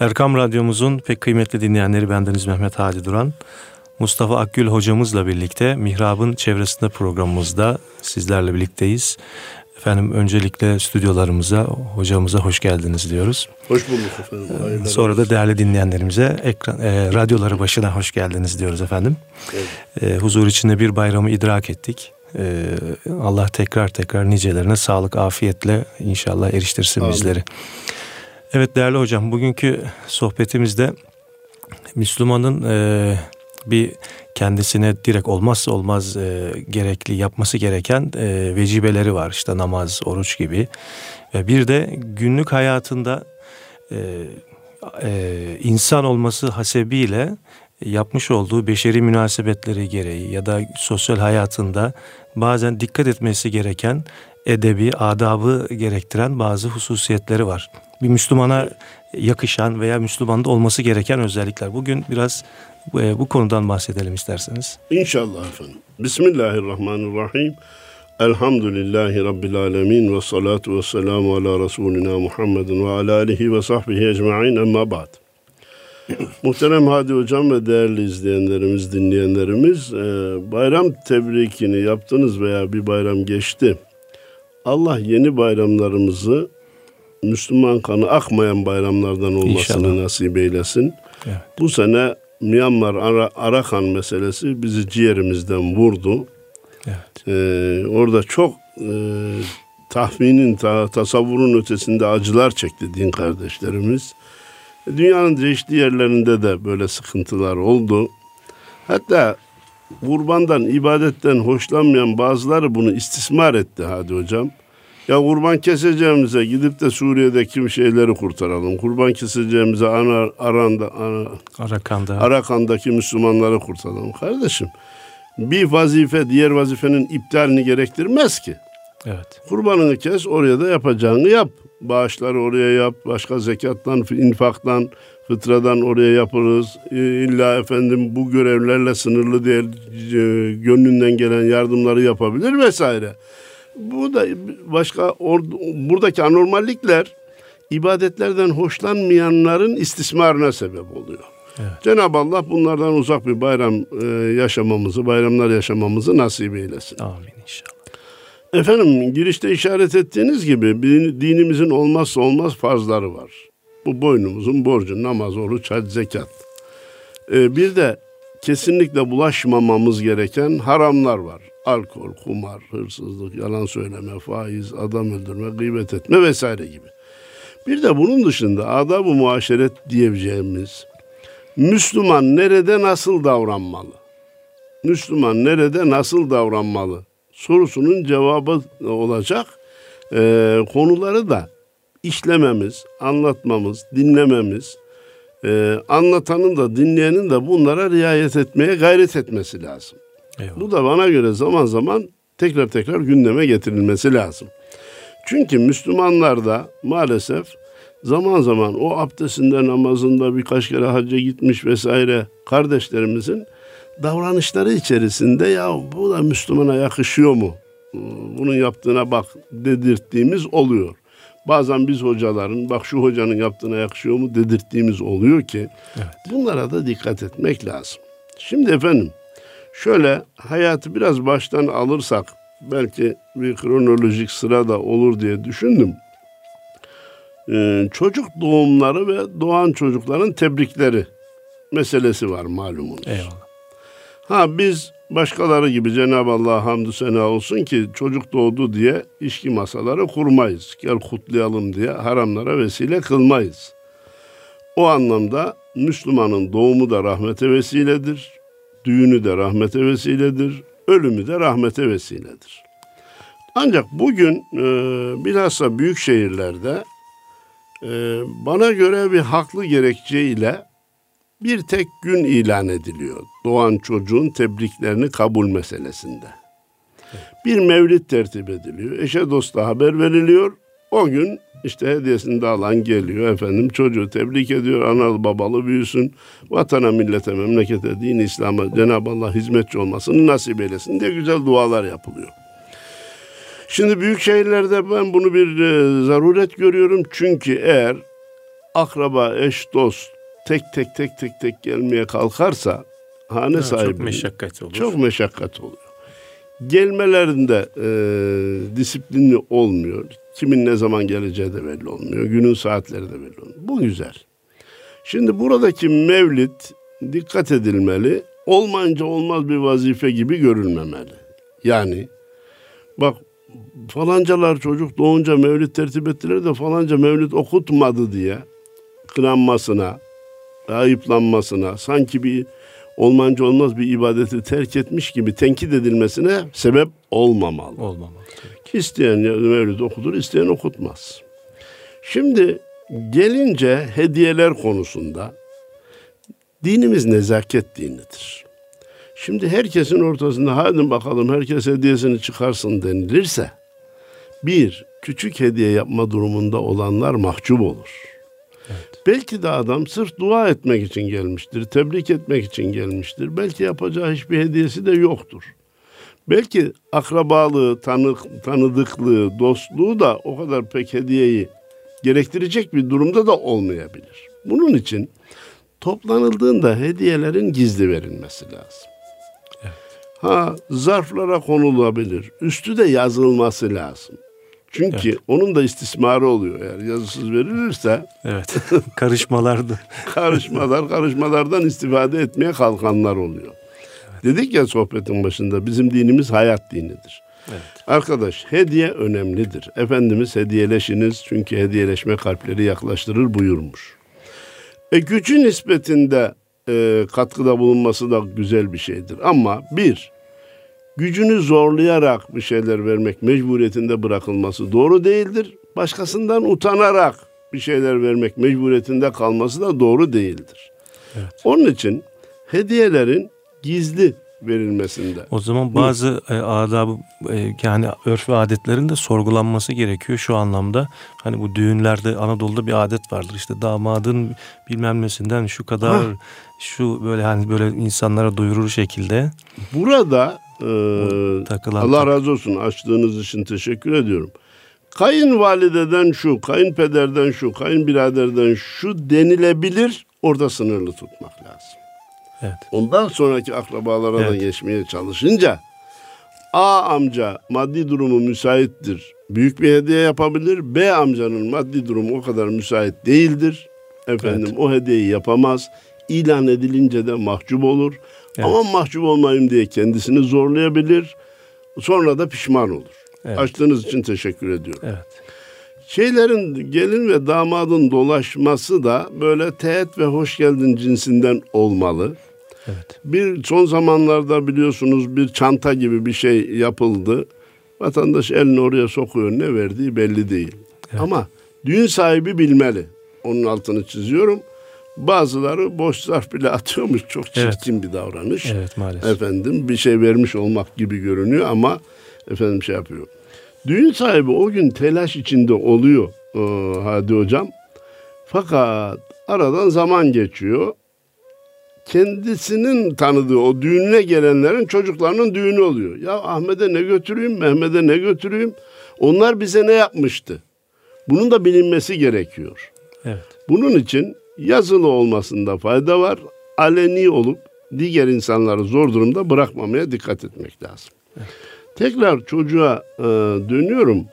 Erkam Radyomuzun pek kıymetli dinleyenleri bendeniz Mehmet Hadi Duran. Mustafa Akgül hocamızla birlikte Mihrab'ın çevresinde programımızda sizlerle birlikteyiz. Efendim öncelikle stüdyolarımıza, hocamıza hoş geldiniz diyoruz. Hoş bulduk efendim. Hayırlı Sonra da değerli dinleyenlerimize ekran, e, radyoları başına hoş geldiniz diyoruz efendim. Evet. E, huzur içinde bir bayramı idrak ettik. E, Allah tekrar tekrar nicelerine sağlık, afiyetle inşallah eriştirsin Amin. bizleri. Evet değerli hocam bugünkü sohbetimizde Müslümanın e, bir kendisine direkt olmazsa olmaz e, gerekli yapması gereken e, vecibeleri var. İşte namaz, oruç gibi. Ve bir de günlük hayatında e, e, insan olması hasebiyle yapmış olduğu beşeri münasebetleri gereği ya da sosyal hayatında bazen dikkat etmesi gereken edebi, adabı gerektiren bazı hususiyetleri var. Bir Müslümana yakışan veya Müslümanda olması gereken özellikler. Bugün biraz e, bu konudan bahsedelim isterseniz. İnşallah efendim. Bismillahirrahmanirrahim. Elhamdülillahi Rabbil alemin ve salatu ve selamu ala Resulina Muhammedin ve ala alihi ve sahbihi ecma'in emma ba'd. Muhterem Hadi Hocam ve değerli izleyenlerimiz, dinleyenlerimiz e, bayram tebrikini yaptınız veya bir bayram geçti. Allah yeni bayramlarımızı Müslüman kanı akmayan bayramlardan olmasını İnşallah. nasip eylesin. Evet. Bu sene Myanmar Ara, Arakan meselesi bizi ciğerimizden vurdu. Evet. Ee, orada çok e, tahminin, ta, tasavvurun ötesinde acılar çekti din kardeşlerimiz. Dünyanın çeşitli yerlerinde de böyle sıkıntılar oldu. Hatta kurbandan, ibadetten hoşlanmayan bazıları bunu istismar etti hadi hocam. Ya kurban keseceğimize gidip de Suriye'deki şeyleri kurtaralım. Kurban keseceğimize ana, Aranda, ana, Arakan'da. Arakan'daki Müslümanları kurtaralım. Kardeşim bir vazife diğer vazifenin iptalini gerektirmez ki. Evet. Kurbanını kes oraya da yapacağını yap. Bağışları oraya yap. Başka zekattan, infaktan, fıtradan oraya yaparız. İlla efendim bu görevlerle sınırlı değil. Gönlünden gelen yardımları yapabilir vesaire. Bu da başka or, buradaki anormallikler ibadetlerden hoşlanmayanların istismarına sebep oluyor. Evet. Cenab-ı Allah bunlardan uzak bir bayram e, yaşamamızı, bayramlar yaşamamızı nasip eylesin. Amin inşallah. Efendim girişte işaret ettiğiniz gibi dinimizin olmazsa olmaz farzları var. Bu boynumuzun borcu namaz, oruç, hac, zekat. Ee, bir de kesinlikle bulaşmamamız gereken haramlar var alkol, kumar, hırsızlık, yalan söyleme, faiz, adam öldürme, gıybet etme vesaire gibi. Bir de bunun dışında adab-ı muaşeret diyebileceğimiz Müslüman nerede nasıl davranmalı? Müslüman nerede nasıl davranmalı? Sorusunun cevabı olacak e, konuları da işlememiz, anlatmamız, dinlememiz, e, anlatanın da dinleyenin de bunlara riayet etmeye gayret etmesi lazım. Eyvallah. Bu da bana göre zaman zaman tekrar tekrar gündeme getirilmesi lazım. Çünkü Müslümanlarda maalesef zaman zaman o abdestinde namazında birkaç kere hacca gitmiş vesaire kardeşlerimizin davranışları içerisinde ya bu da Müslümana yakışıyor mu? Bunun yaptığına bak dedirttiğimiz oluyor. Bazen biz hocaların bak şu hocanın yaptığına yakışıyor mu dedirttiğimiz oluyor ki evet. bunlara da dikkat etmek lazım. Şimdi efendim Şöyle hayatı biraz baştan alırsak belki bir kronolojik sıra da olur diye düşündüm. Ee, çocuk doğumları ve doğan çocukların tebrikleri meselesi var malumunuz. Eyvallah. Ha biz başkaları gibi Cenab-ı Allah hamdü sena olsun ki çocuk doğdu diye içki masaları kurmayız. Gel kutlayalım diye haramlara vesile kılmayız. O anlamda Müslümanın doğumu da rahmete vesiledir düğünü de rahmete vesiledir, ölümü de rahmete vesiledir. Ancak bugün e, bilhassa büyük şehirlerde e, bana göre bir haklı gerekçeyle bir tek gün ilan ediliyor. Doğan çocuğun tebriklerini kabul meselesinde. Bir mevlid tertip ediliyor. Eşe dosta haber veriliyor. O gün işte hediyesini de alan geliyor efendim çocuğu tebrik ediyor analı babalı büyüsün vatana millete memlekete din İslam'a Cenab-ı Allah hizmetçi olmasını nasip eylesin diye güzel dualar yapılıyor. Şimdi büyük şehirlerde ben bunu bir e, zaruret görüyorum çünkü eğer akraba, eş, dost tek tek tek tek tek gelmeye kalkarsa hane Evet, sahibi çok meşakkat olur. çok meşakkat oluyor. Gelmelerinde e, disiplinli olmuyor. Kimin ne zaman geleceği de belli olmuyor. Günün saatleri de belli olmuyor. Bu güzel. Şimdi buradaki mevlid dikkat edilmeli. Olmayınca olmaz bir vazife gibi görülmemeli. Yani bak falancalar çocuk doğunca mevlid tertip ettiler de falanca mevlid okutmadı diye kınanmasına, ayıplanmasına, sanki bir olmanca olmaz bir ibadeti terk etmiş gibi tenkit edilmesine sebep olmamalı. Olmamalı tabii ki. İsteyen mevlid okutur, isteyen okutmaz. Şimdi gelince hediyeler konusunda dinimiz nezaket dinidir. Şimdi herkesin ortasında hadi bakalım herkes hediyesini çıkarsın denilirse bir, küçük hediye yapma durumunda olanlar mahcup olur. Belki de adam sırf dua etmek için gelmiştir, tebrik etmek için gelmiştir. Belki yapacağı hiçbir hediyesi de yoktur. Belki akrabalığı, tanık, tanıdıklığı, dostluğu da o kadar pek hediyeyi gerektirecek bir durumda da olmayabilir. Bunun için toplanıldığında hediyelerin gizli verilmesi lazım. Ha zarflara konulabilir. Üstü de yazılması lazım. Çünkü onun da istismarı oluyor eğer yazısız verilirse Evet. Karışmalardı. karışmalar karışmalardan istifade etmeye kalkanlar oluyor. Dedik ya sohbetin başında bizim dinimiz hayat dinidir. Evet. Arkadaş hediye önemlidir. Efendimiz hediyeleşiniz çünkü hediyeleşme kalpleri yaklaştırır buyurmuş. E gücü nispetinde e, katkıda bulunması da güzel bir şeydir. Ama bir, gücünü zorlayarak bir şeyler vermek mecburiyetinde bırakılması doğru değildir. Başkasından utanarak bir şeyler vermek mecburiyetinde kalması da doğru değildir. Evet. Onun için hediyelerin gizli verilmesinde. O zaman bazı e, adabı e, yani örf ve adetlerin de sorgulanması gerekiyor şu anlamda. Hani bu düğünlerde Anadolu'da bir adet vardır. İşte damadın bilmem nesinden şu kadar Ha. şu böyle hani böyle insanlara duyurur şekilde Burada e, takılan Allah razı olsun açtığınız için teşekkür ediyorum. Kayınvalideden şu, kayınpederden şu, kayınbiraderden şu denilebilir. Orada sınırlı tutmak lazım. Evet. Ondan sonraki akrabalara da Evet. geçmeye çalışınca A amca maddi durumu müsaittir. Büyük bir hediye yapabilir. B amcanın maddi durumu o kadar müsait değildir. Efendim o hediyeyi yapamaz. İlan edilince de mahcup olur. Evet. Ama mahcup olmayayım diye kendisini zorlayabilir. Sonra da pişman olur. Evet. Açtığınız için teşekkür ediyorum. Evet. Şeylerin gelin ve damadın dolaşması da böyle teğet ve hoş geldin cinsinden olmalı. Evet. Bir son zamanlarda biliyorsunuz bir çanta gibi bir şey yapıldı. Vatandaş elini oraya sokuyor ne verdiği belli değil. Evet. Ama düğün sahibi bilmeli. Onun altını çiziyorum. Bazıları boş zarf bile atıyormuş. Çok çirkin bir davranış. Evet maalesef. Efendim bir şey vermiş olmak gibi görünüyor ama efendim şey yapıyor. Düğün sahibi o gün telaş içinde oluyor ee, Hadi hocam. Fakat aradan zaman geçiyor. Kendisinin tanıdığı o düğününe gelenlerin çocuklarının düğünü oluyor. Ya Ahmet'e ne götüreyim, Mehmet'e ne götüreyim? Onlar bize ne yapmıştı? Bunun da bilinmesi gerekiyor. Evet. Bunun için yazılı olmasında fayda var. Aleni olup diğer insanları zor durumda bırakmamaya dikkat etmek lazım. Tekrar çocuğa e, dönüyorum.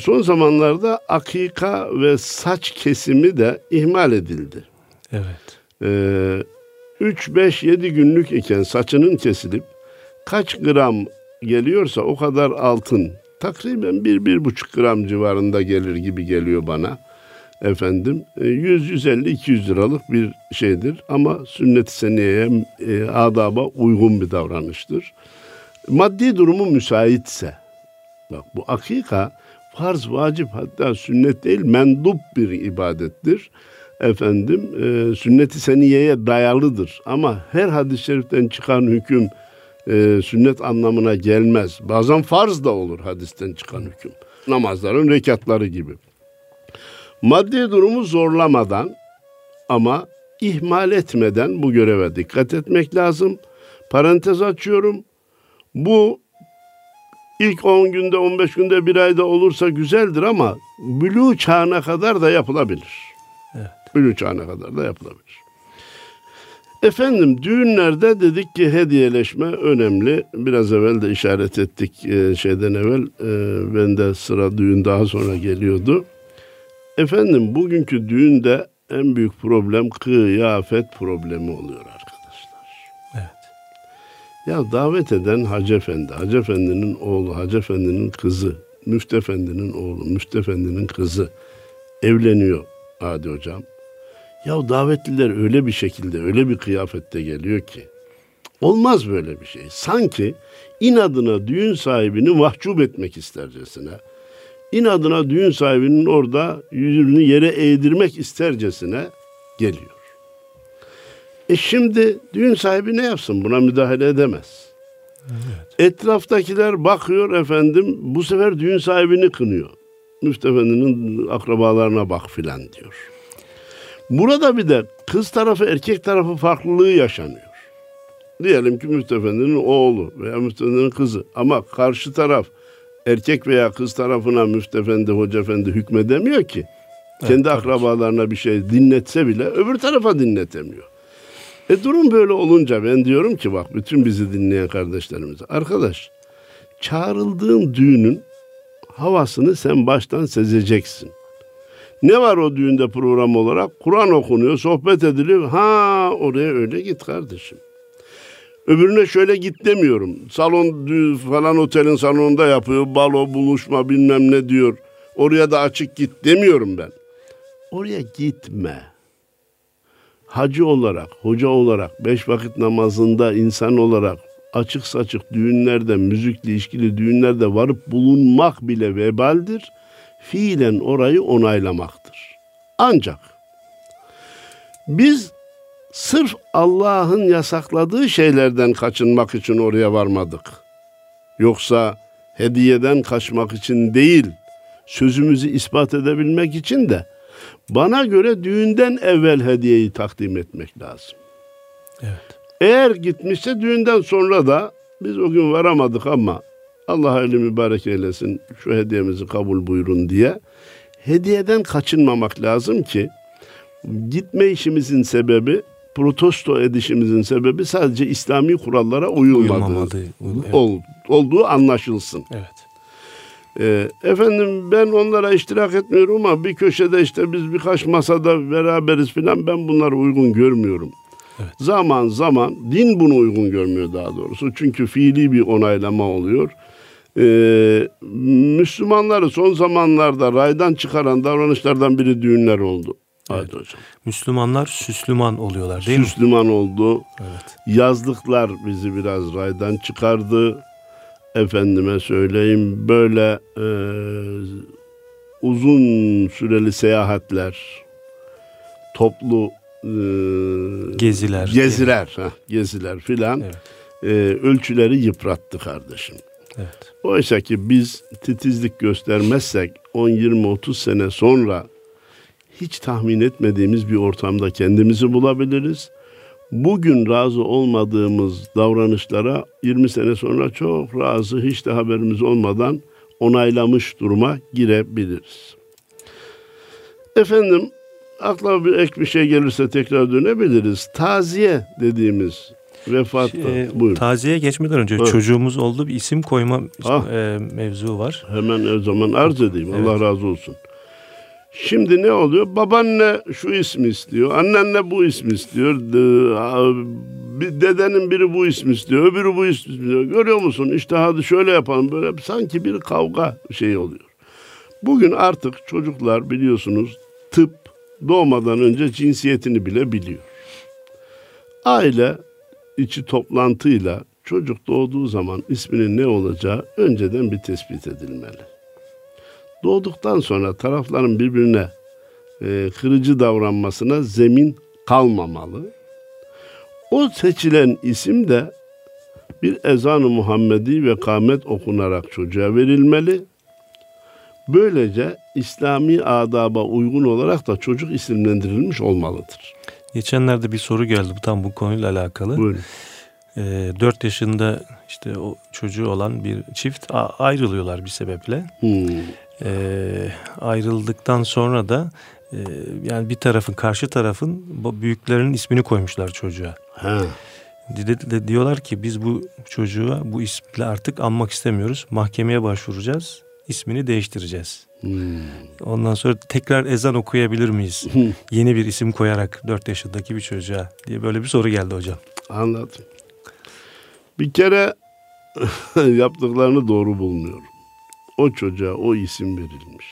Son zamanlarda akika ve saç kesimi de ihmal edildi. Evet. Ee, 3-5-7 günlük iken saçının kesilip kaç gram geliyorsa o kadar altın takriben 1-1,5 gram civarında gelir gibi geliyor bana. Efendim e, 100-150-200 liralık bir şeydir ama sünnet-i seniyeye e, adaba uygun bir davranıştır. Maddi durumu müsaitse bak bu akika farz, vacip hatta sünnet değil mendup bir ibadettir efendim e, sünnet-i seniyeye dayalıdır. Ama her hadis-i şeriften çıkan hüküm e, sünnet anlamına gelmez. Bazen farz da olur hadisten çıkan hüküm. Namazların rekatları gibi. Maddi durumu zorlamadan ama ihmal etmeden bu göreve dikkat etmek lazım. Parantez açıyorum. Bu ilk 10 günde, 15 günde, bir ayda olursa güzeldir ama bülü çağına kadar da yapılabilir. Evet. Üç hane kadar da yapılabilir. Efendim düğünlerde dedik ki hediyeleşme önemli. Biraz evvel de işaret ettik e, şeyden evvel. E, ben de sıra düğün daha sonra geliyordu. Efendim bugünkü düğünde en büyük problem kıyafet problemi oluyor arkadaşlar. Evet. Ya davet eden Hacı Efendi, Hacı Efendi'nin oğlu, Hacı Efendi'nin kızı, Müftü Efendi'nin oğlu, Müftü Efendi'nin kızı evleniyor Adi Hocam. Ya davetliler öyle bir şekilde, öyle bir kıyafette geliyor ki. Olmaz böyle bir şey. Sanki inadına düğün sahibini mahcup etmek istercesine, inadına düğün sahibinin orada yüzünü yere eğdirmek istercesine geliyor. E şimdi düğün sahibi ne yapsın? Buna müdahale edemez. Etraftakiler bakıyor efendim bu sefer düğün sahibini kınıyor. Müftü Efendi'nin akrabalarına bak filan diyor. Burada bir de kız tarafı erkek tarafı farklılığı yaşanıyor. Diyelim ki Müftü Efendi'nin oğlu veya Müftü Efendi'nin kızı ama karşı taraf erkek veya kız tarafına Müftü Efendi, Hoca Efendi hükmedemiyor ki. Kendi tabii akrabalarına bir şey dinletse bile öbür tarafa dinletemiyor. E durum böyle olunca ben diyorum ki bak bütün bizi dinleyen kardeşlerimize. Arkadaş çağrıldığın düğünün havasını sen baştan sezeceksin. Ne var o düğünde program olarak? Kur'an okunuyor, sohbet ediliyor. Ha oraya öyle git kardeşim. Öbürüne şöyle git demiyorum. Salon falan otelin salonunda yapıyor. Balo, buluşma bilmem ne diyor. Oraya da açık git demiyorum ben. Oraya gitme. Hacı olarak, hoca olarak, beş vakit namazında insan olarak açık saçık düğünlerde, müzikle ilişkili düğünlerde varıp bulunmak bile vebaldir. Fiilen orayı onaylamaktır. Ancak biz sırf Allah'ın yasakladığı şeylerden kaçınmak için oraya varmadık. Yoksa hediyeden kaçmak için değil, sözümüzü ispat edebilmek için de bana göre düğünden evvel hediyeyi takdim etmek lazım. Evet. Eğer gitmişse düğünden sonra da biz o gün varamadık ama Allah eli mübarek eylesin şu hediyemizi kabul buyurun diye hediyeden kaçınmamak lazım ki gitme işimizin sebebi protesto edişimizin sebebi sadece İslami kurallara uyulmadığı Uyulmamadığı, uyul- evet. ol- olduğu anlaşılsın. Evet. Ee, efendim ben onlara iştirak etmiyorum ama bir köşede işte biz birkaç masada beraberiz filan ben bunları uygun görmüyorum. Evet. Zaman zaman din bunu uygun görmüyor daha doğrusu. Çünkü fiili bir onaylama oluyor. Ee, Müslümanları son zamanlarda raydan çıkaran davranışlardan biri düğünler oldu. Hadi hocam. Müslümanlar Süslüman oluyorlar değil mi? Müslüman oldu. Evet. Yazlıklar bizi biraz raydan çıkardı. Efendime söyleyeyim böyle e, uzun süreli seyahatler, toplu e, Geziler. geziler, heh, geziler filan Evet. e, ölçüleri yıprattı kardeşim. Evet. Oysa ki biz titizlik göstermezsek 10, 20, 30 sene sonra hiç tahmin etmediğimiz bir ortamda kendimizi bulabiliriz. Bugün razı olmadığımız davranışlara 20 sene sonra çok razı hiç de haberimiz olmadan onaylamış duruma girebiliriz. Efendim akla bir ek bir şey gelirse tekrar dönebiliriz. Taziye dediğimiz vefatta. Şey, Buyurun. taziye geçmeden önce Evet. çocuğumuz oldu bir isim koyma Ah. e, mevzu var. Hemen o zaman arz edeyim. Evet. Allah razı olsun. Şimdi ne oluyor? Babaanne şu ismi istiyor. Annenle bu ismi istiyor. Dedenin biri bu ismi istiyor. Öbürü bu ismi istiyor. Görüyor musun? İşte hadi şöyle yapalım. Böyle sanki bir kavga şeyi oluyor. Bugün artık çocuklar biliyorsunuz tıp doğmadan önce cinsiyetini bile biliyor. Aile içi toplantıyla çocuk doğduğu zaman isminin ne olacağı önceden bir tespit edilmeli. Doğduktan sonra tarafların birbirine e, kırıcı davranmasına zemin kalmamalı. O seçilen isim de bir ezan-ı Muhammedi ve kâmet okunarak çocuğa verilmeli. Böylece İslami adaba uygun olarak da çocuk isimlendirilmiş olmalıdır. Geçenlerde bir soru geldi tam bu konuyla alakalı. Buyurun. E, 4 yaşında işte o çocuğu olan bir çift ayrılıyorlar bir sebeple. Hmm. E, ayrıldıktan sonra da e, yani bir tarafın karşı tarafın büyüklerinin ismini koymuşlar çocuğa. Ha. De, de, diyorlar ki biz bu çocuğa bu ismle artık anmak istemiyoruz. Mahkemeye başvuracağız. ismini değiştireceğiz. Hmm. Ondan sonra tekrar ezan okuyabilir miyiz? Yeni bir isim koyarak 4 yaşındaki bir çocuğa diye böyle bir soru geldi hocam. Anladım. Bir kere yaptıklarını doğru bulmuyorum. O çocuğa o isim verilmiş.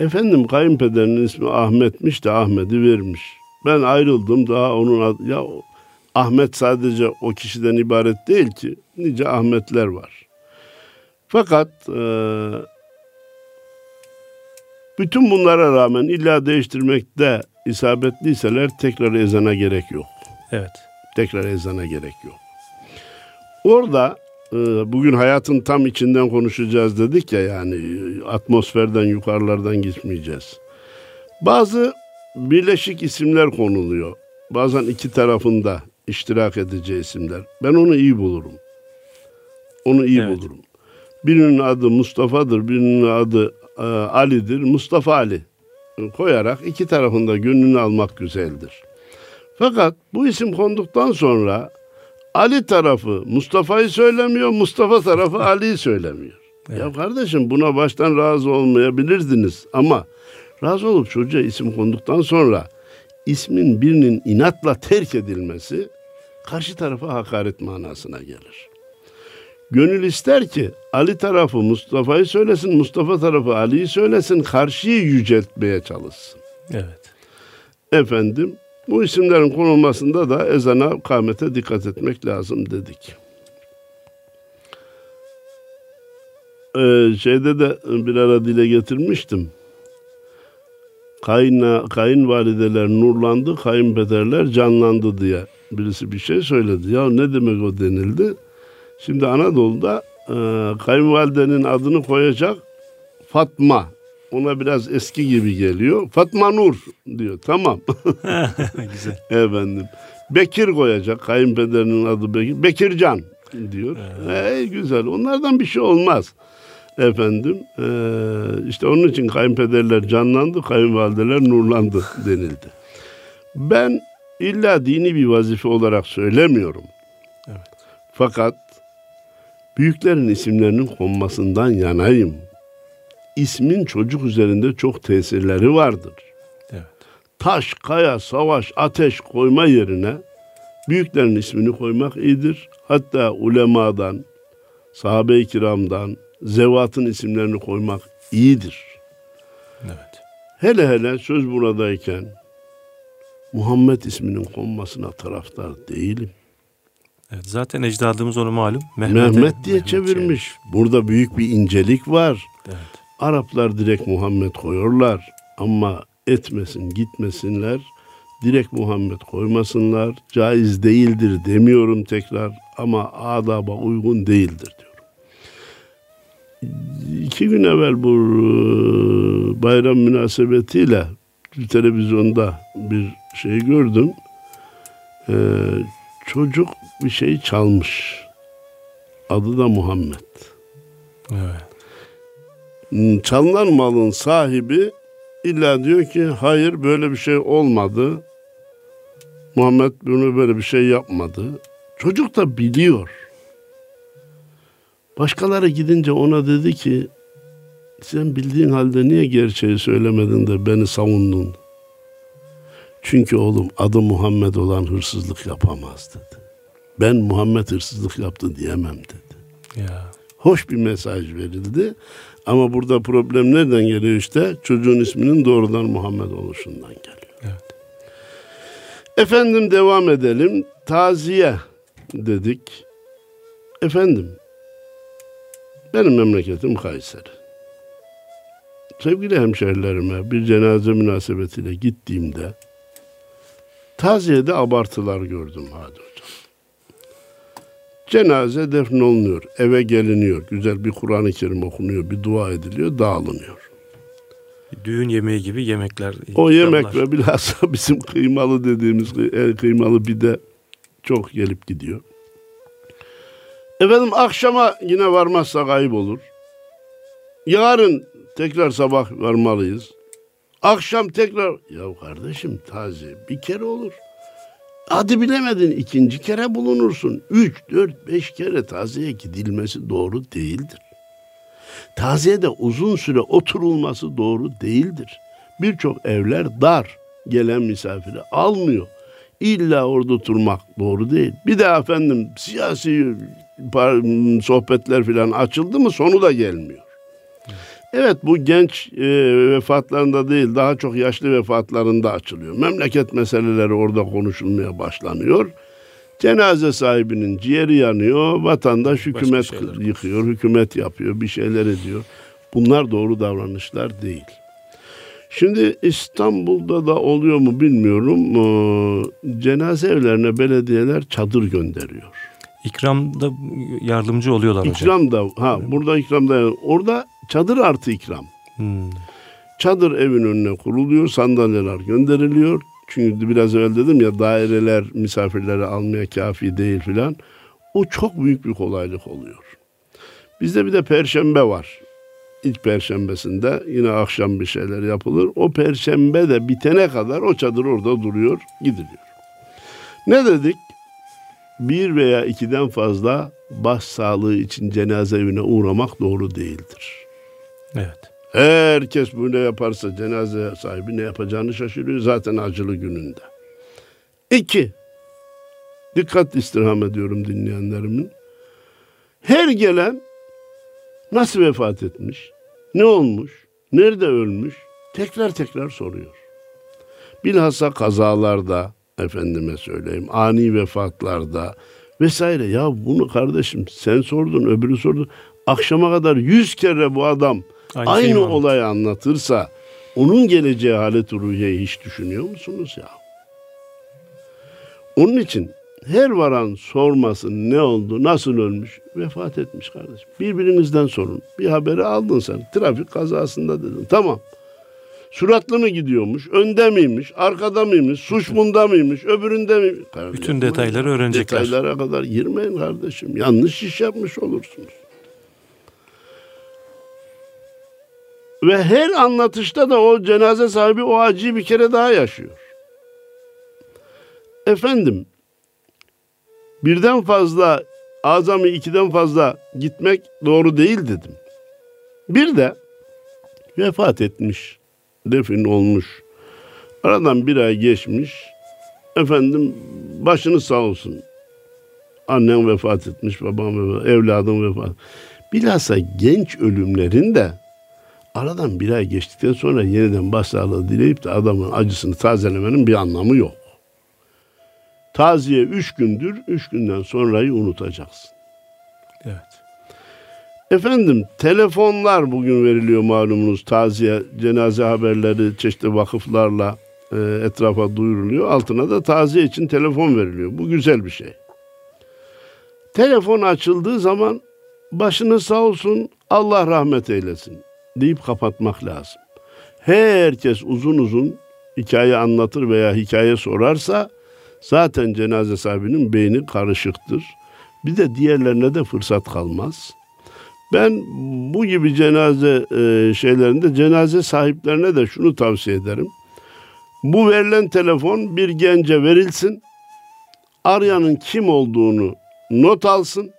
Efendim kayınpederinin ismi Ahmet'miş de Ahmet'i vermiş. Ben ayrıldım daha onun adı, ya Ahmet sadece o kişiden ibaret değil ki. Nice Ahmetler var. Fakat eee, bütün bunlara rağmen illa değiştirmekte isabetliyseler tekrar ezana gerek yok Evet. tekrar ezana gerek yok. Orada e, bugün hayatın tam içinden konuşacağız dedik ya yani atmosferden yukarılardan gitmeyeceğiz. Bazı birleşik isimler konuluyor. Bazen iki tarafında iştirak edeceği isimler. Ben onu iyi bulurum. Onu iyi Evet. bulurum. Birinin adı Mustafa'dır, birinin adı e, Ali'dir. Mustafa Ali koyarak iki tarafında gönlünü almak güzeldir. Fakat bu isim konduktan sonra Ali tarafı Mustafa'yı söylemiyor, Mustafa tarafı Ali'yi söylemiyor. Ya kardeşim buna baştan razı olmayabilirdiniz ama razı olup çocuğa isim konduktan sonra ismin birinin inatla terk edilmesi karşı tarafa hakaret manasına gelir. Gönül ister ki Ali tarafı Mustafa'yı söylesin, Mustafa tarafı Ali'yi söylesin, karşıyı yüceltmeye çalışsın. Evet. Efendim bu isimlerin konulmasında da ezana kâmete dikkat etmek lazım dedik. Ee, şeyde de bir ara dile getirmiştim. Kayına, kayınvalideler nurlandı, kayınpederler canlandı diye birisi bir şey söyledi. Ya ne demek o denildi? Şimdi Anadolu'da e, kayınvalidenin adını koyacak Fatma. Ona biraz eski gibi geliyor. Fatma Nur diyor. Tamam. Güzel. Efendim. Bekir koyacak. Kayınpederinin adı Bekir. Bekircan diyor. Ey güzel. Onlardan bir şey olmaz. Efendim. eee, işte onun için kayınpederler canlandı. Kayınvalideler nurlandı denildi. Ben illa dini bir vazife olarak söylemiyorum. Evet. Fakat büyüklerin isimlerinin konmasından yanayım. İsmin çocuk üzerinde çok tesirleri vardır Evet. taş, kaya, savaş, ateş koyma yerine büyüklerin ismini koymak iyidir. Hatta ulemadan, sahabe-i kiramdan, zevatın isimlerini koymak iyidir. Evet. Hele hele söz buradayken Muhammed isminin konmasına taraftar değilim. Evet. Zaten ecdadımız onu malum. Mehmet, Mehmet'e- diye Mehmet çevirmiş. Burada büyük bir incelik var. Evet. Araplar direkt Muhammed koyuyorlar ama etmesin gitmesinler. Direkt Muhammed koymasınlar. Caiz değildir demiyorum tekrar ama adaba uygun değildir diyorum. İki gün evvel bu e, bayram münasebetiyle televizyonda bir şey gördüm. Ee, çocuk bir şey çalmış. Adı da Muhammed. Evet. Çalınan malın sahibi illa diyor ki hayır böyle bir şey olmadı. Muhammed bunu böyle bir şey yapmadı. Çocuk da biliyor. Başkaları gidince ona dedi ki sen bildiğin halde niye gerçeği söylemedin de beni savundun? Çünkü oğlum adı Muhammed olan hırsızlık yapamaz dedi. Ben Muhammed hırsızlık yaptı diyemem dedi Ya. Hoş bir mesaj verildi. Ama burada problem nereden geliyor işte? Çocuğun isminin doğrudan Muhammed oluşundan geliyor. Evet. Efendim devam edelim. Taziye dedik. Efendim benim memleketim Kayseri. Sevgili hemşehrilerime bir cenaze münasebetiyle gittiğimde taziyede abartılar gördüm hadi hocam. Cenaze defnolunuyor, eve geliniyor, güzel bir Kur'an-ı Kerim okunuyor, bir dua ediliyor, dağılınıyor. Düğün yemeği gibi yemekler. O yemek ikramlar. ve bilhassa bizim kıymalı dediğimiz kıymalı bir de çok gelip gidiyor. Efendim akşama yine varmazsak ayıp olur. Yarın tekrar sabah varmalıyız. Akşam tekrar ya kardeşim taze bir kere olur. Hadi bilemedin ikinci kere bulunursun. Üç, dört, beş kere tazeye gidilmesi doğru değildir. Taziyede uzun süre oturulması doğru değildir. Birçok evler dar gelen misafiri almıyor. İlla orada oturmak doğru değil. Bir de efendim siyasi sohbetler falan açıldı mı sonu da gelmiyor. Evet bu genç e, vefatlarında değil daha çok yaşlı vefatlarında açılıyor. Memleket meseleleri orada konuşulmaya başlanıyor. Cenaze sahibinin ciğeri yanıyor, vatandaş hükümet yıkıyor, hükümet yapıyor, bir şeyler ediyor. Bunlar doğru davranışlar değil. Şimdi İstanbul'da da oluyor mu bilmiyorum. Ee, cenaze evlerine belediyeler çadır gönderiyor. İkramda yardımcı oluyorlar İkram hocam. da ha burada ikram da orada çadır artı ikram. Hmm. Çadır evin önüne kuruluyor, sandalyeler gönderiliyor. Çünkü biraz evvel dedim ya daireler misafirleri almaya kafi değil filan. O çok büyük bir kolaylık oluyor. Bizde bir de perşembe var. İlk perşembesinde yine akşam bir şeyler yapılır. O perşembe de bitene kadar o çadır orada duruyor, gidiliyor. Ne dedik? Bir veya ikiden fazla baş sağlığı için cenaze evine uğramak doğru değildir. Evet. Herkes bunu yaparsa cenaze sahibi ne yapacağını şaşırıyor zaten acılı gününde. İki, dikkat istirham ediyorum dinleyenlerimin. Her gelen nasıl vefat etmiş, ne olmuş, nerede ölmüş tekrar tekrar soruyor. Bilhassa kazalarda, efendime söyleyeyim, ani vefatlarda vesaire. Ya bunu kardeşim sen sordun, öbürü sordu. Akşama kadar yüz kere bu adam aynı, aynı olayı anlatırsa onun geleceği halet ruhiyeyi hiç düşünüyor musunuz ya? Onun için her varan sormasın ne oldu, nasıl ölmüş, vefat etmiş kardeşim. Birbirinizden sorun. Bir haberi aldın sen. Trafik kazasında dedin. Tamam. Suratlı mı gidiyormuş, önde miymiş, arkada mıymış, suç bunda mıymış, öbüründe mi? Kardeşim, Bütün detayları öğrenecekler. Detaylara kadar girmeyin kardeşim. Yanlış iş yapmış olursunuz. Ve her anlatışta da o cenaze sahibi o acıyı bir kere daha yaşıyor. Efendim, birden fazla, azami ikiden fazla gitmek doğru değil dedim. Bir de vefat etmiş, defin olmuş. Aradan bir ay geçmiş. Efendim başını sağ olsun. Annem vefat etmiş, babam vefat, evladım vefat. Bilhassa genç ölümlerin de aradan bir ay geçtikten sonra yeniden başsağlığı dileyip de adamın acısını tazelemenin bir anlamı yok. Taziye üç gündür, üç günden sonrayı unutacaksın. Efendim telefonlar bugün veriliyor malumunuz taziye, cenaze haberleri çeşitli vakıflarla e, etrafa duyuruluyor. Altına da taziye için telefon veriliyor. Bu güzel bir şey. Telefon açıldığı zaman başını sağ olsun Allah rahmet eylesin deyip kapatmak lazım. Herkes uzun uzun hikaye anlatır veya hikaye sorarsa zaten cenaze sahibinin beyni karışıktır. Bir de diğerlerine de fırsat kalmaz. Ben bu gibi cenaze e, şeylerinde cenaze sahiplerine de şunu tavsiye ederim. Bu verilen telefon bir gence verilsin. Arayanın kim olduğunu not alsın.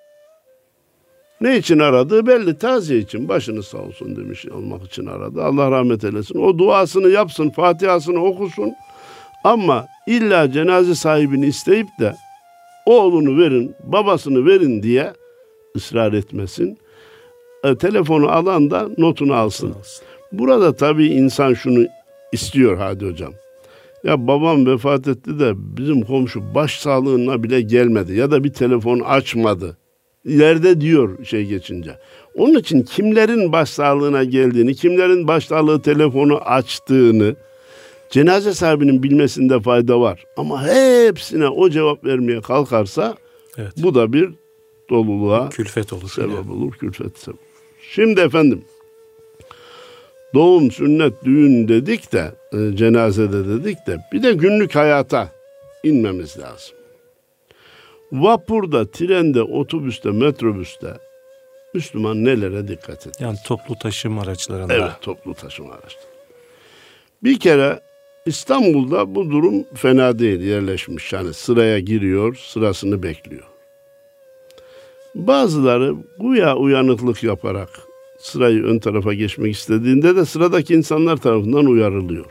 Ne için aradığı belli. Taziye için başını sağ olsun demiş olmak için aradı. Allah rahmet eylesin. O duasını yapsın, Fatiha'sını okusun. Ama illa cenaze sahibini isteyip de oğlunu verin, babasını verin diye ısrar etmesin. E, telefonu alan da notunu alsın. Burada tabii insan şunu istiyor Hadi Hocam. Ya babam vefat etti de bizim komşu baş sağlığına bile gelmedi ya da bir telefon açmadı ileride diyor şey geçince. Onun için kimlerin başsağlığına geldiğini, kimlerin başsağlığı telefonu açtığını cenaze sahibinin bilmesinde fayda var. Ama hepsine o cevap vermeye kalkarsa evet. bu da bir doluluğa külfet olur. Sebep yani. olur, külfet sebep. Şimdi efendim doğum, sünnet, düğün dedik de e, cenazede dedik de bir de günlük hayata inmemiz lazım. Vapurda, trende, otobüste, metrobüste Müslüman nelere dikkat ediyor? Yani toplu taşıma araçlarında. Evet, toplu taşıma araçları. Bir kere İstanbul'da bu durum fena değil yerleşmiş. Yani sıraya giriyor, sırasını bekliyor. Bazıları güya uyanıklık yaparak sırayı ön tarafa geçmek istediğinde de sıradaki insanlar tarafından uyarılıyor.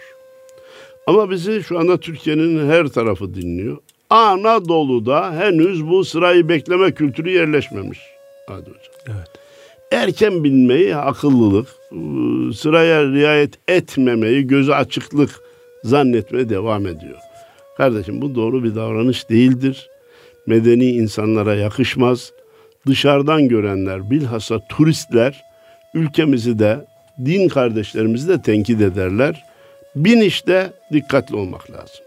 Ama bizi şu anda Türkiye'nin her tarafı dinliyor. Anadolu'da henüz bu sırayı bekleme kültürü yerleşmemiş. Hadi hocam. Evet. Erken binmeyi akıllılık, ıı, sıraya riayet etmemeyi gözü açıklık zannetmeye devam ediyor. Kardeşim bu doğru bir davranış değildir. Medeni insanlara yakışmaz. Dışarıdan görenler, bilhassa turistler ülkemizi de din kardeşlerimizi de tenkit ederler. Binişte dikkatli olmak lazım.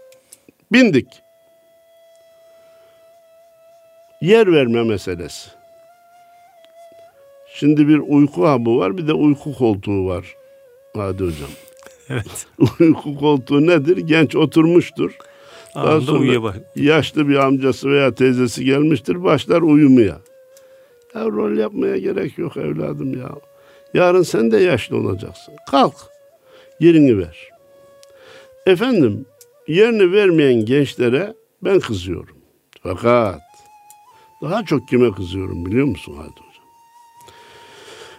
Bindik. Yer verme meselesi. Şimdi bir uyku hapı var bir de uyku koltuğu var. Hadi hocam. Evet. uyku koltuğu nedir? Genç oturmuştur. Daha Anında sonra yaşlı bir amcası veya teyzesi gelmiştir. Başlar uyumaya. Ya rol yapmaya gerek yok evladım ya. Yarın sen de yaşlı olacaksın. Kalk. Yerini ver. Efendim yerini vermeyen gençlere ben kızıyorum. Fakat daha çok kime kızıyorum biliyor musun Hadi Hocam?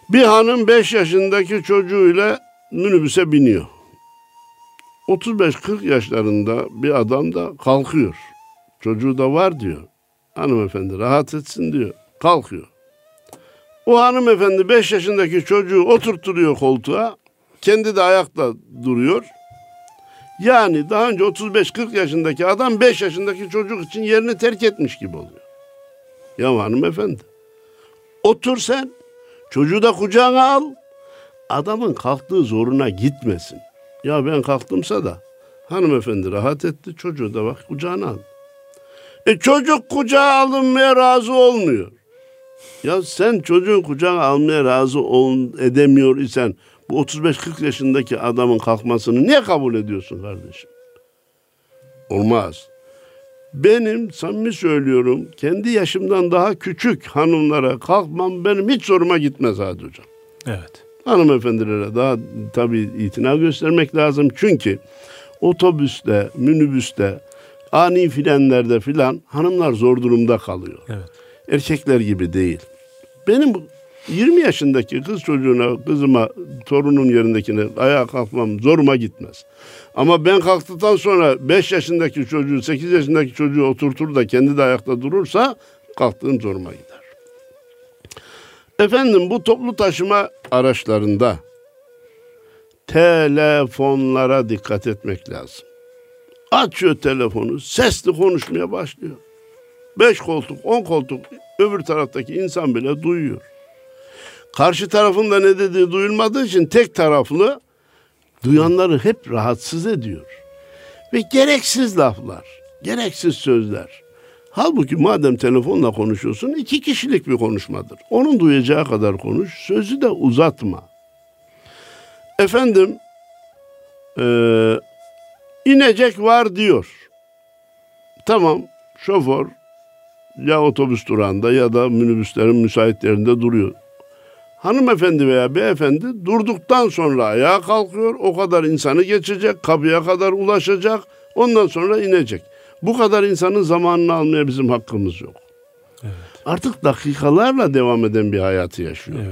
Bir hanım 5 yaşındaki çocuğuyla minibüse biniyor. 35-40 yaşlarında bir adam da kalkıyor. Çocuğu da var diyor. Hanımefendi rahat etsin diyor. Kalkıyor. O hanımefendi 5 yaşındaki çocuğu oturtturuyor koltuğa. Kendi de ayakta duruyor. Yani daha önce 35-40 yaşındaki adam 5 yaşındaki çocuk için yerini terk etmiş gibi oluyor. Ya hanımefendi. Otur sen. Çocuğu da kucağına al. Adamın kalktığı zoruna gitmesin. Ya ben kalktımsa da hanımefendi rahat etti. Çocuğu da bak kucağına al. E çocuk kucağa alınmaya razı olmuyor. Ya sen çocuğun kucağına almaya razı ol, edemiyor isen bu 35-40 yaşındaki adamın kalkmasını niye kabul ediyorsun kardeşim? Olmaz. Benim samimi söylüyorum kendi yaşımdan daha küçük hanımlara kalkmam benim hiç zoruma gitmez Hadi Hocam. Evet. Hanımefendilere daha tabii itina göstermek lazım. Çünkü otobüste, minibüste, ani frenlerde filan hanımlar zor durumda kalıyor. Evet. Erkekler gibi değil. Benim bu 20 yaşındaki kız çocuğuna, kızıma, torunun yerindekine ayağa kalkmam zoruma gitmez. Ama ben kalktıktan sonra 5 yaşındaki çocuğu, 8 yaşındaki çocuğu oturtur da kendi de ayakta durursa kalktığım zoruma gider. Efendim bu toplu taşıma araçlarında telefonlara dikkat etmek lazım. Açıyor telefonu, sesli konuşmaya başlıyor. Beş koltuk, on koltuk öbür taraftaki insan bile duyuyor. Karşı tarafın da ne dediği duyulmadığı için tek taraflı duyanları hep rahatsız ediyor. Ve gereksiz laflar, gereksiz sözler. Halbuki madem telefonla konuşuyorsun iki kişilik bir konuşmadır. Onun duyacağı kadar konuş, sözü de uzatma. Efendim, eee, inecek var diyor. Tamam, şoför ya otobüs durağında ya da minibüslerin müsait yerinde duruyor. Hanımefendi veya beyefendi durduktan sonra ayağa kalkıyor. O kadar insanı geçecek, kapıya kadar ulaşacak. Ondan sonra inecek. Bu kadar insanın zamanını almaya bizim hakkımız yok. Artık dakikalarla devam eden bir hayatı yaşıyoruz.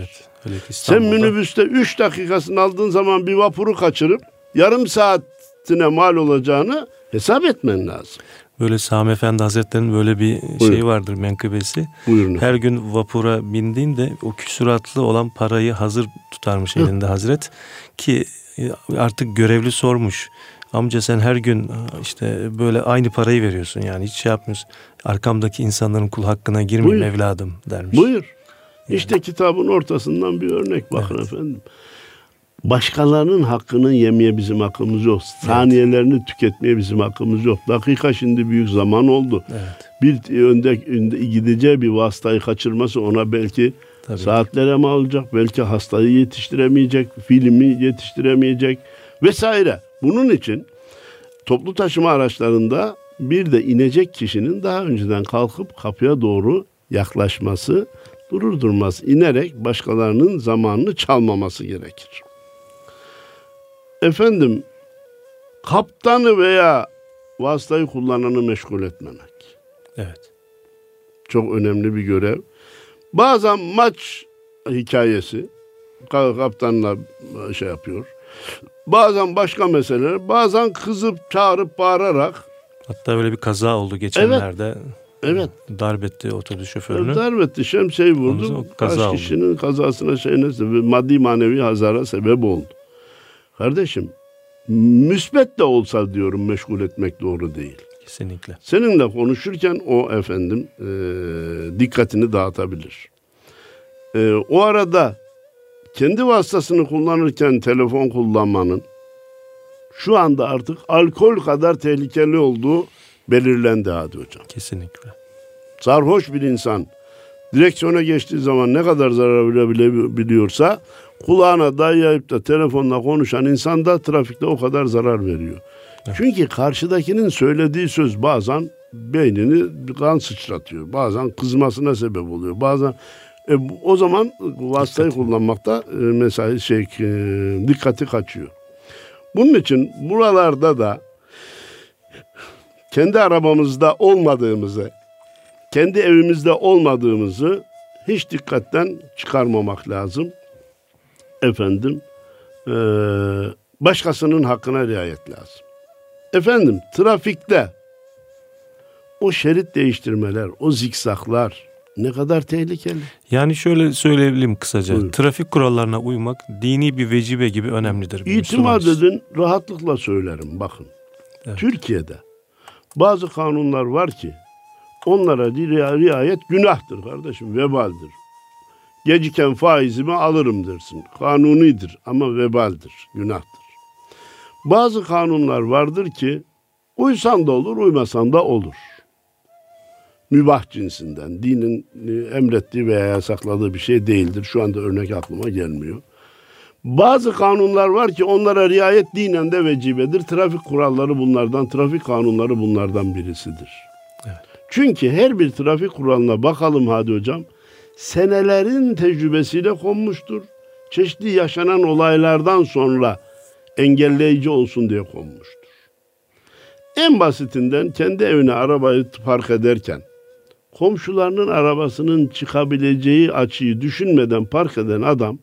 Evet. Sen minibüste 3 dakikasını aldığın zaman bir vapuru kaçırıp yarım saatine mal olacağını hesap etmen lazım. Böyle Sami Efendi Hazretleri'nin böyle bir Buyurun. şey vardır menkıbesi. Buyurun. Her gün vapura bindiğinde o küsuratlı olan parayı hazır tutarmış elinde Hazret. Ki e, artık görevli sormuş. Amca sen her gün işte böyle aynı parayı veriyorsun yani hiç şey yapmıyorsun. Arkamdaki insanların kul hakkına girmeyeyim Buyur. evladım dermiş. Buyur. İşte kitabın ortasından bir örnek bakın efendim. Başkalarının hakkını yemeye bizim hakkımız yok. Saniyelerini tüketmeye bizim hakkımız yok. Dakika şimdi büyük zaman oldu. Evet. Bir önde, önde gideceği bir vasıtayı kaçırması ona belki Tabii. saatlere mal olacak. Belki hastayı yetiştiremeyecek, filmi yetiştiremeyecek vesaire. Bunun için toplu taşıma araçlarında bir de inecek kişinin daha önceden kalkıp kapıya doğru yaklaşması, durur durmaz inerek başkalarının zamanını çalmaması gerekir. Efendim kaptanı veya vasıtayı kullananı meşgul etmemek. Evet. Çok önemli bir görev. Bazen maç hikayesi kaptanla şey yapıyor. Bazen başka meseleler, bazen kızıp çağırıp bağırarak. Hatta böyle bir kaza oldu geçenlerde. Evet. Darbetti otobüs şoförünü. Darbetti, şemsiyeyi vurdu. Kaç oldu. kişinin kazasına şeyine sebep, maddi manevi hazara sebep oldu. Kardeşim, müsbet de olsa diyorum meşgul etmek doğru değil. Kesinlikle. Seninle konuşurken o efendim e, dikkatini dağıtabilir. E, o arada kendi vasıtasını kullanırken telefon kullanmanın şu anda artık alkol kadar tehlikeli olduğu belirlendi hadi hocam. Kesinlikle. Sarhoş bir insan direksiyona geçtiği zaman ne kadar zarar verebiliyorsa kulağına dayayıp da telefonla konuşan insan da trafikte o kadar zarar veriyor. Evet. Çünkü karşıdakinin söylediği söz bazen beynini kan sıçratıyor. Bazen kızmasına sebep oluyor. Bazen e, o zaman vasıtayı Dikkat. kullanmakta e, mesela şey e, dikkati kaçıyor. Bunun için buralarda da kendi arabamızda olmadığımızı, kendi evimizde olmadığımızı hiç dikkatten çıkarmamak lazım. Efendim, e, başkasının hakkına riayet lazım. Efendim, trafikte o şerit değiştirmeler, o zikzaklar, ne kadar tehlikeli. Yani şöyle söyleyelim kısaca. Buyurun. Trafik kurallarına uymak dini bir vecibe gibi önemlidir. İtimat edin rahatlıkla söylerim bakın. Evet. Türkiye'de bazı kanunlar var ki onlara riayet günahtır kardeşim vebaldir. Geciken faizimi alırım dersin. Kanunidir ama vebaldir, günahtır. Bazı kanunlar vardır ki uysan da olur, uymasan da olur mübah cinsinden, dinin e, emrettiği veya yasakladığı bir şey değildir. Şu anda örnek aklıma gelmiyor. Bazı kanunlar var ki onlara riayet dinen de vecibedir. Trafik kuralları bunlardan, trafik kanunları bunlardan birisidir. Evet. Çünkü her bir trafik kuralına bakalım hadi hocam. Senelerin tecrübesiyle konmuştur. Çeşitli yaşanan olaylardan sonra engelleyici olsun diye konmuştur. En basitinden kendi evine arabayı park ederken komşularının arabasının çıkabileceği açıyı düşünmeden park eden adam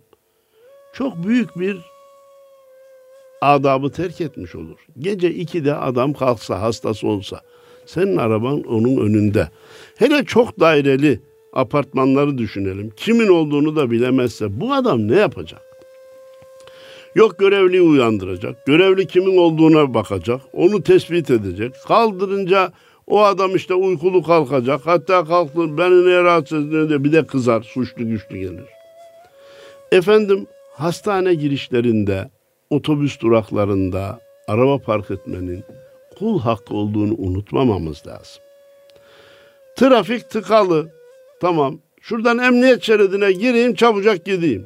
çok büyük bir adabı terk etmiş olur. Gece 2'de adam kalksa hastası olsa senin araban onun önünde. Hele çok daireli apartmanları düşünelim. Kimin olduğunu da bilemezse bu adam ne yapacak? Yok görevliyi uyandıracak. Görevli kimin olduğuna bakacak. Onu tespit edecek. Kaldırınca o adam işte uykulu kalkacak. Hatta kalktı beni niye rahatsız ediyor bir de kızar. Suçlu güçlü gelir. Efendim hastane girişlerinde, otobüs duraklarında araba park etmenin kul hakkı olduğunu unutmamamız lazım. Trafik tıkalı. Tamam. Şuradan emniyet şeridine gireyim çabucak gideyim.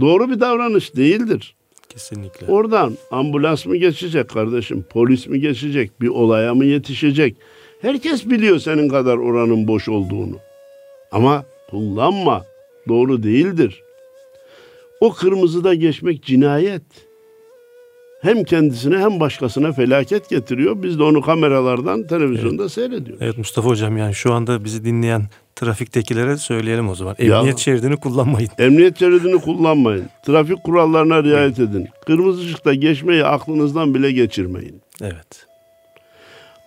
Doğru bir davranış değildir. Kesinlikle. Oradan ambulans mı geçecek kardeşim? Polis mi geçecek? Bir olaya mı yetişecek? Herkes biliyor senin kadar oranın boş olduğunu. Ama kullanma. Doğru değildir. O kırmızıda geçmek cinayet. Hem kendisine hem başkasına felaket getiriyor. Biz de onu kameralardan, televizyonda evet. seyrediyoruz. Evet Mustafa Hocam yani şu anda bizi dinleyen trafiktekilere söyleyelim o zaman. Emniyet ya, şeridini kullanmayın. Emniyet şeridini kullanmayın. Trafik kurallarına riayet edin. Kırmızı ışıkta geçmeyi aklınızdan bile geçirmeyin. Evet.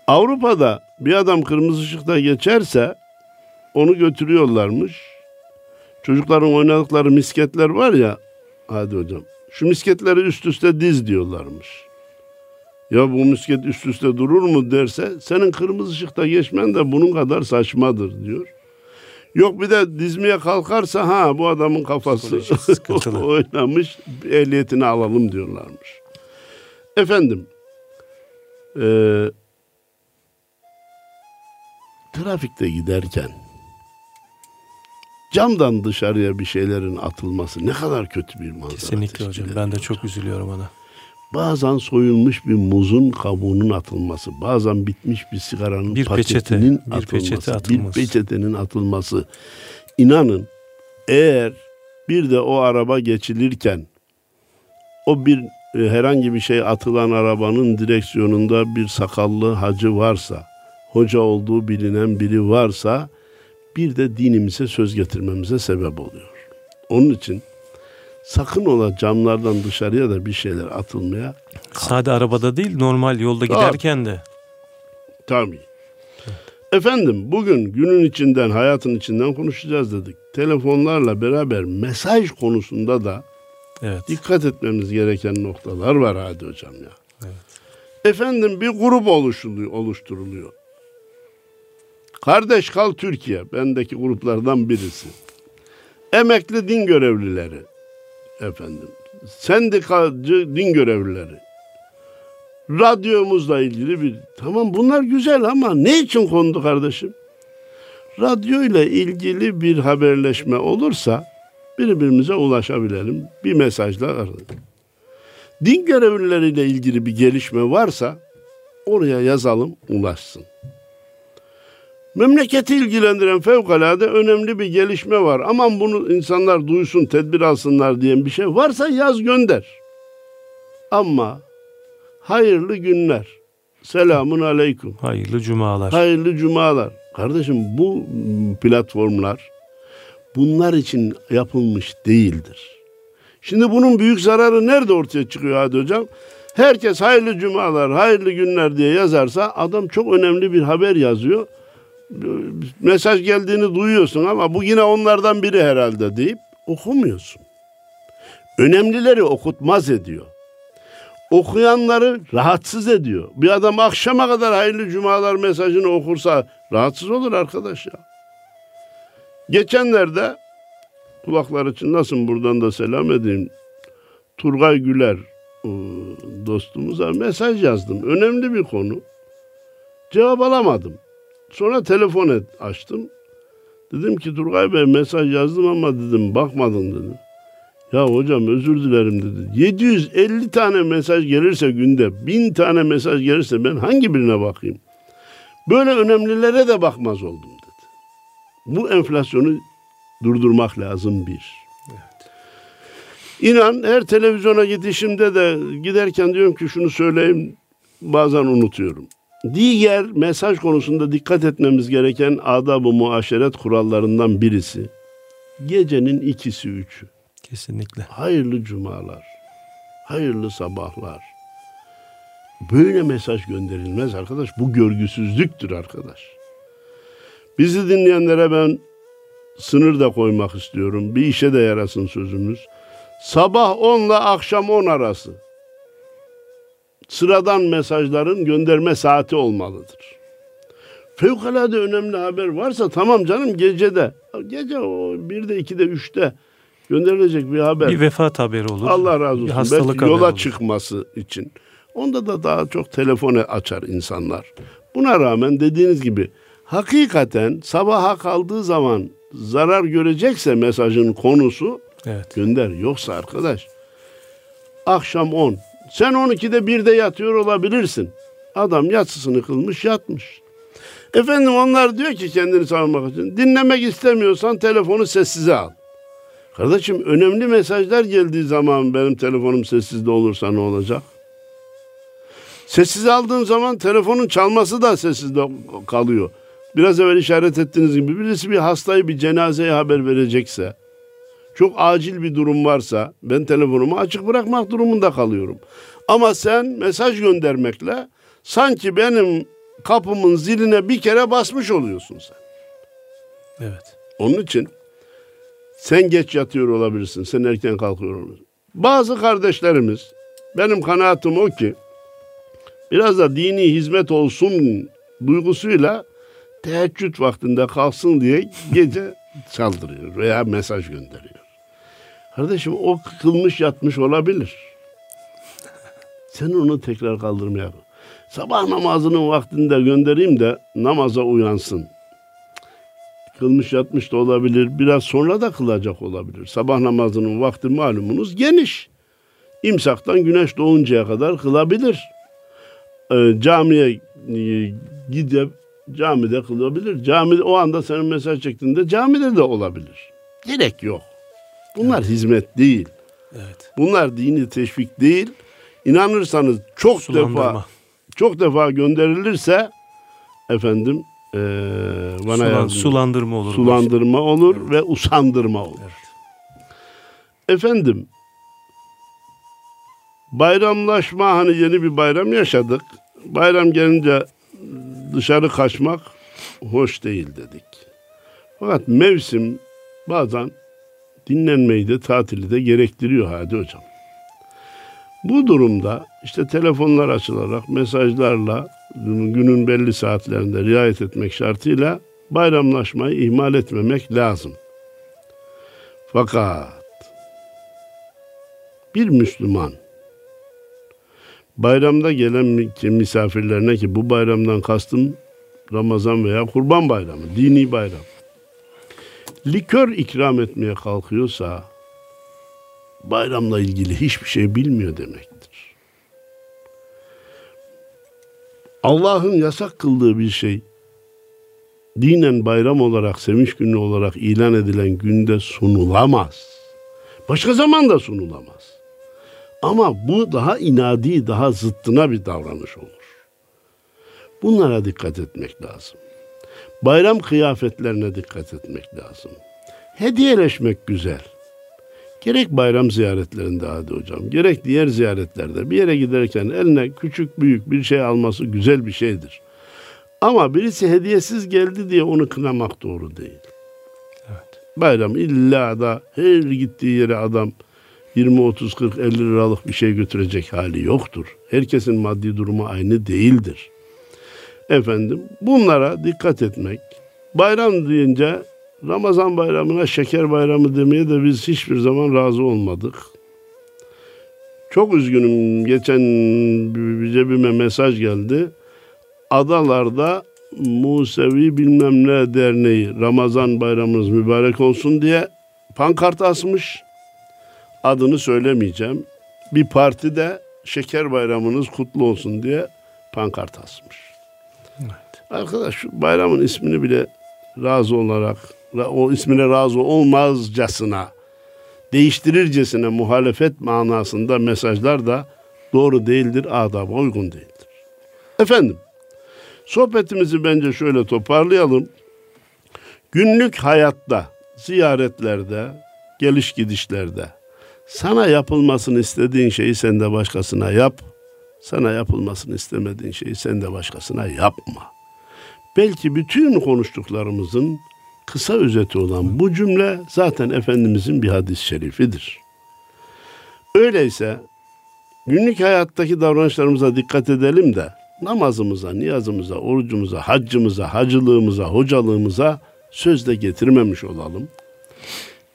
Avrupa'da bir adam kırmızı ışıkta geçerse onu götürüyorlarmış. Çocukların oynadıkları misketler var ya hadi hocam. Şu misketleri üst üste diz diyorlarmış. Ya bu misket üst üste durur mu derse senin kırmızı ışıkta geçmen de bunun kadar saçmadır diyor. Yok bir de dizmeye kalkarsa ha bu adamın kafası oynamış ehliyetini alalım diyorlarmış. Efendim e, trafikte giderken camdan dışarıya bir şeylerin atılması ne kadar kötü bir manzara. Kesinlikle hocam. Ben de çok üzülüyorum ona. Bazen soyulmuş bir muzun kabuğunun atılması, bazen bitmiş bir sigaranın bir paketinin peçete, bir atılması, peçete atılması, bir peçetenin atılması. İnanın eğer bir de o araba geçilirken o bir e, herhangi bir şey atılan arabanın direksiyonunda bir sakallı hacı varsa, hoca olduğu bilinen biri varsa bir de dinimize söz getirmemize sebep oluyor. Onun için sakın ola camlardan dışarıya da bir şeyler atılmaya. Sade arabada değil normal yolda Tabii. giderken de. Tabii. Efendim bugün günün içinden, hayatın içinden konuşacağız dedik. Telefonlarla beraber mesaj konusunda da Evet. dikkat etmemiz gereken noktalar var Hadi Hocam ya. Efendim bir grup oluşuluyor, oluşturuluyor. Kardeş Kal Türkiye, bendeki gruplardan birisi. Emekli din görevlileri, efendim, sendikacı din görevlileri, radyomuzla ilgili bir, tamam bunlar güzel ama ne için kondu kardeşim? Radyo ile ilgili bir haberleşme olursa birbirimize ulaşabilelim. Bir mesajla arayalım. Din görevlileriyle ilgili bir gelişme varsa oraya yazalım, ulaşsın. Memleketi ilgilendiren fevkalade önemli bir gelişme var. Aman bunu insanlar duysun, tedbir alsınlar diyen bir şey varsa yaz gönder. Ama hayırlı günler. Selamun aleyküm. Hayırlı cumalar. Hayırlı cumalar. Kardeşim bu platformlar bunlar için yapılmış değildir. Şimdi bunun büyük zararı nerede ortaya çıkıyor Hadi Hocam? Herkes hayırlı cumalar, hayırlı günler diye yazarsa adam çok önemli bir haber yazıyor. Mesaj geldiğini duyuyorsun ama bu yine onlardan biri herhalde deyip okumuyorsun. Önemlileri okutmaz ediyor. Okuyanları rahatsız ediyor. Bir adam akşama kadar hayırlı cumalar mesajını okursa rahatsız olur arkadaş ya. Geçenlerde kulaklar için nasıl buradan da selam edeyim. Turgay Güler e, dostumuza mesaj yazdım. Önemli bir konu. Cevap alamadım. Sonra telefon et, açtım. Dedim ki Turgay Bey mesaj yazdım ama dedim bakmadın dedim. Ya hocam özür dilerim dedi. 750 tane mesaj gelirse günde, 1000 tane mesaj gelirse ben hangi birine bakayım? Böyle önemlilere de bakmaz oldum dedi. Bu enflasyonu durdurmak lazım bir. İnan her televizyona gidişimde de giderken diyorum ki şunu söyleyeyim bazen unutuyorum. Diğer mesaj konusunda dikkat etmemiz gereken adab-ı muaşeret kurallarından birisi. Gecenin ikisi üçü. Kesinlikle. Hayırlı cumalar, hayırlı sabahlar. Böyle mesaj gönderilmez arkadaş. Bu görgüsüzlüktür arkadaş. Bizi dinleyenlere ben sınır da koymak istiyorum. Bir işe de yarasın sözümüz. Sabah 10 ile akşam 10 arası sıradan mesajların gönderme saati olmalıdır. Fevkalade önemli haber varsa tamam canım gecede. Gece o 1'de 2'de 3'te gönderilecek bir haber. Bir vefat haberi olur. Allah razı Bir olsun. hastalık Belki haberi yola olur. çıkması için. Onda da daha çok telefonu açar insanlar. Buna rağmen dediğiniz gibi hakikaten sabaha kaldığı zaman zarar görecekse mesajın konusu Evet. gönder. Yoksa arkadaş akşam 10 sen 12'de 1'de yatıyor olabilirsin. Adam yatsısını kılmış yatmış. Efendim onlar diyor ki kendini savunmak için dinlemek istemiyorsan telefonu sessize al. Kardeşim önemli mesajlar geldiği zaman benim telefonum sessizde olursa ne olacak? Sessiz aldığın zaman telefonun çalması da sessizde kalıyor. Biraz evvel işaret ettiğiniz gibi birisi bir hastayı bir cenazeye haber verecekse, çok acil bir durum varsa ben telefonumu açık bırakmak durumunda kalıyorum. Ama sen mesaj göndermekle sanki benim kapımın ziline bir kere basmış oluyorsun sen. Evet. Onun için sen geç yatıyor olabilirsin, sen erken kalkıyor olabilirsin. Bazı kardeşlerimiz, benim kanaatim o ki, biraz da dini hizmet olsun duygusuyla teheccüd vaktinde kalksın diye gece çaldırıyor veya mesaj gönderiyor. Kardeşim o kılmış yatmış olabilir. Sen onu tekrar kaldırmaya Sabah namazının vaktinde göndereyim de namaza uyansın kılmış yatmış da olabilir. Biraz sonra da kılacak olabilir. Sabah namazının vakti malumunuz geniş. İmsaktan güneş doğuncaya kadar kılabilir. Ee, camiye e, gidip camide kılabilir. Camide o anda senin mesaj çektiğinde camide de olabilir. Gerek yok. Bunlar hizmet değil. Evet. Bunlar dini teşvik değil. inanırsanız çok defa çok defa gönderilirse efendim e, bana Sulan, yardım- sulandırma olur. sulandırma olur ve usandırma olur. Evet. Efendim bayramlaşma hani yeni bir bayram yaşadık. Bayram gelince dışarı kaçmak hoş değil dedik. Fakat mevsim bazen dinlenmeyi de tatili de gerektiriyor hadi hocam. Bu durumda işte telefonlar açılarak mesajlarla günün belli saatlerinde riayet etmek şartıyla bayramlaşmayı ihmal etmemek lazım. Fakat bir Müslüman bayramda gelen mi- misafirlerine ki bu bayramdan kastım Ramazan veya Kurban Bayramı, dini bayram. Likör ikram etmeye kalkıyorsa bayramla ilgili hiçbir şey bilmiyor demektir. Allah'ın yasak kıldığı bir şey dinen bayram olarak, sevinç günü olarak ilan edilen günde sunulamaz. Başka zaman da sunulamaz. Ama bu daha inadi, daha zıttına bir davranış olur. Bunlara dikkat etmek lazım. Bayram kıyafetlerine dikkat etmek lazım. Hediyeleşmek güzel. Gerek bayram ziyaretlerinde hadi hocam, gerek diğer ziyaretlerde bir yere giderken eline küçük büyük bir şey alması güzel bir şeydir. Ama birisi hediyesiz geldi diye onu kınamak doğru değil. Evet. Bayram illa da her gittiği yere adam 20, 30, 40, 50 liralık bir şey götürecek hali yoktur. Herkesin maddi durumu aynı değildir. Efendim bunlara dikkat etmek. Bayram deyince Ramazan bayramına şeker bayramı demeye de biz hiçbir zaman razı olmadık. Çok üzgünüm. Geçen bir- cebime mesaj geldi. Adalarda Musevi bilmem ne derneği Ramazan bayramınız mübarek olsun diye pankart asmış. Adını söylemeyeceğim. Bir parti de şeker bayramınız kutlu olsun diye pankart asmış. Evet. Arkadaş bayramın ismini bile razı olarak ra- o ismine razı olmazcasına değiştirircesine muhalefet manasında mesajlar da doğru değildir, adaba uygun değildir. Efendim, sohbetimizi bence şöyle toparlayalım. Günlük hayatta, ziyaretlerde, geliş gidişlerde sana yapılmasını istediğin şeyi sen de başkasına yap. Sana yapılmasını istemediğin şeyi sen de başkasına yapma. Belki bütün konuştuklarımızın kısa özeti olan bu cümle zaten Efendimizin bir hadis-i şerifidir. Öyleyse günlük hayattaki davranışlarımıza dikkat edelim de namazımıza, niyazımıza, orucumuza, haccımıza, hacılığımıza, hocalığımıza sözde getirmemiş olalım.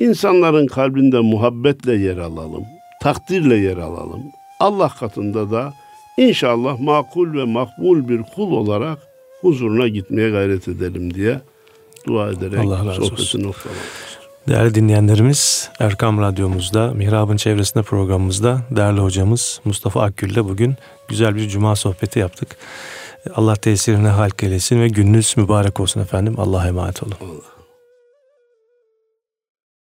İnsanların kalbinde muhabbetle yer alalım, takdirle yer alalım. Allah katında da inşallah makul ve makbul bir kul olarak huzuruna gitmeye gayret edelim diye dua ederek Allah razı sohbeti noktalayalım. Değerli dinleyenlerimiz Erkam Radyomuzda, Mihrab'ın çevresinde programımızda değerli hocamız Mustafa Akgül ile bugün güzel bir cuma sohbeti yaptık. Allah tesirine halk eylesin ve gününüz mübarek olsun efendim. Allah'a emanet olun. Allah.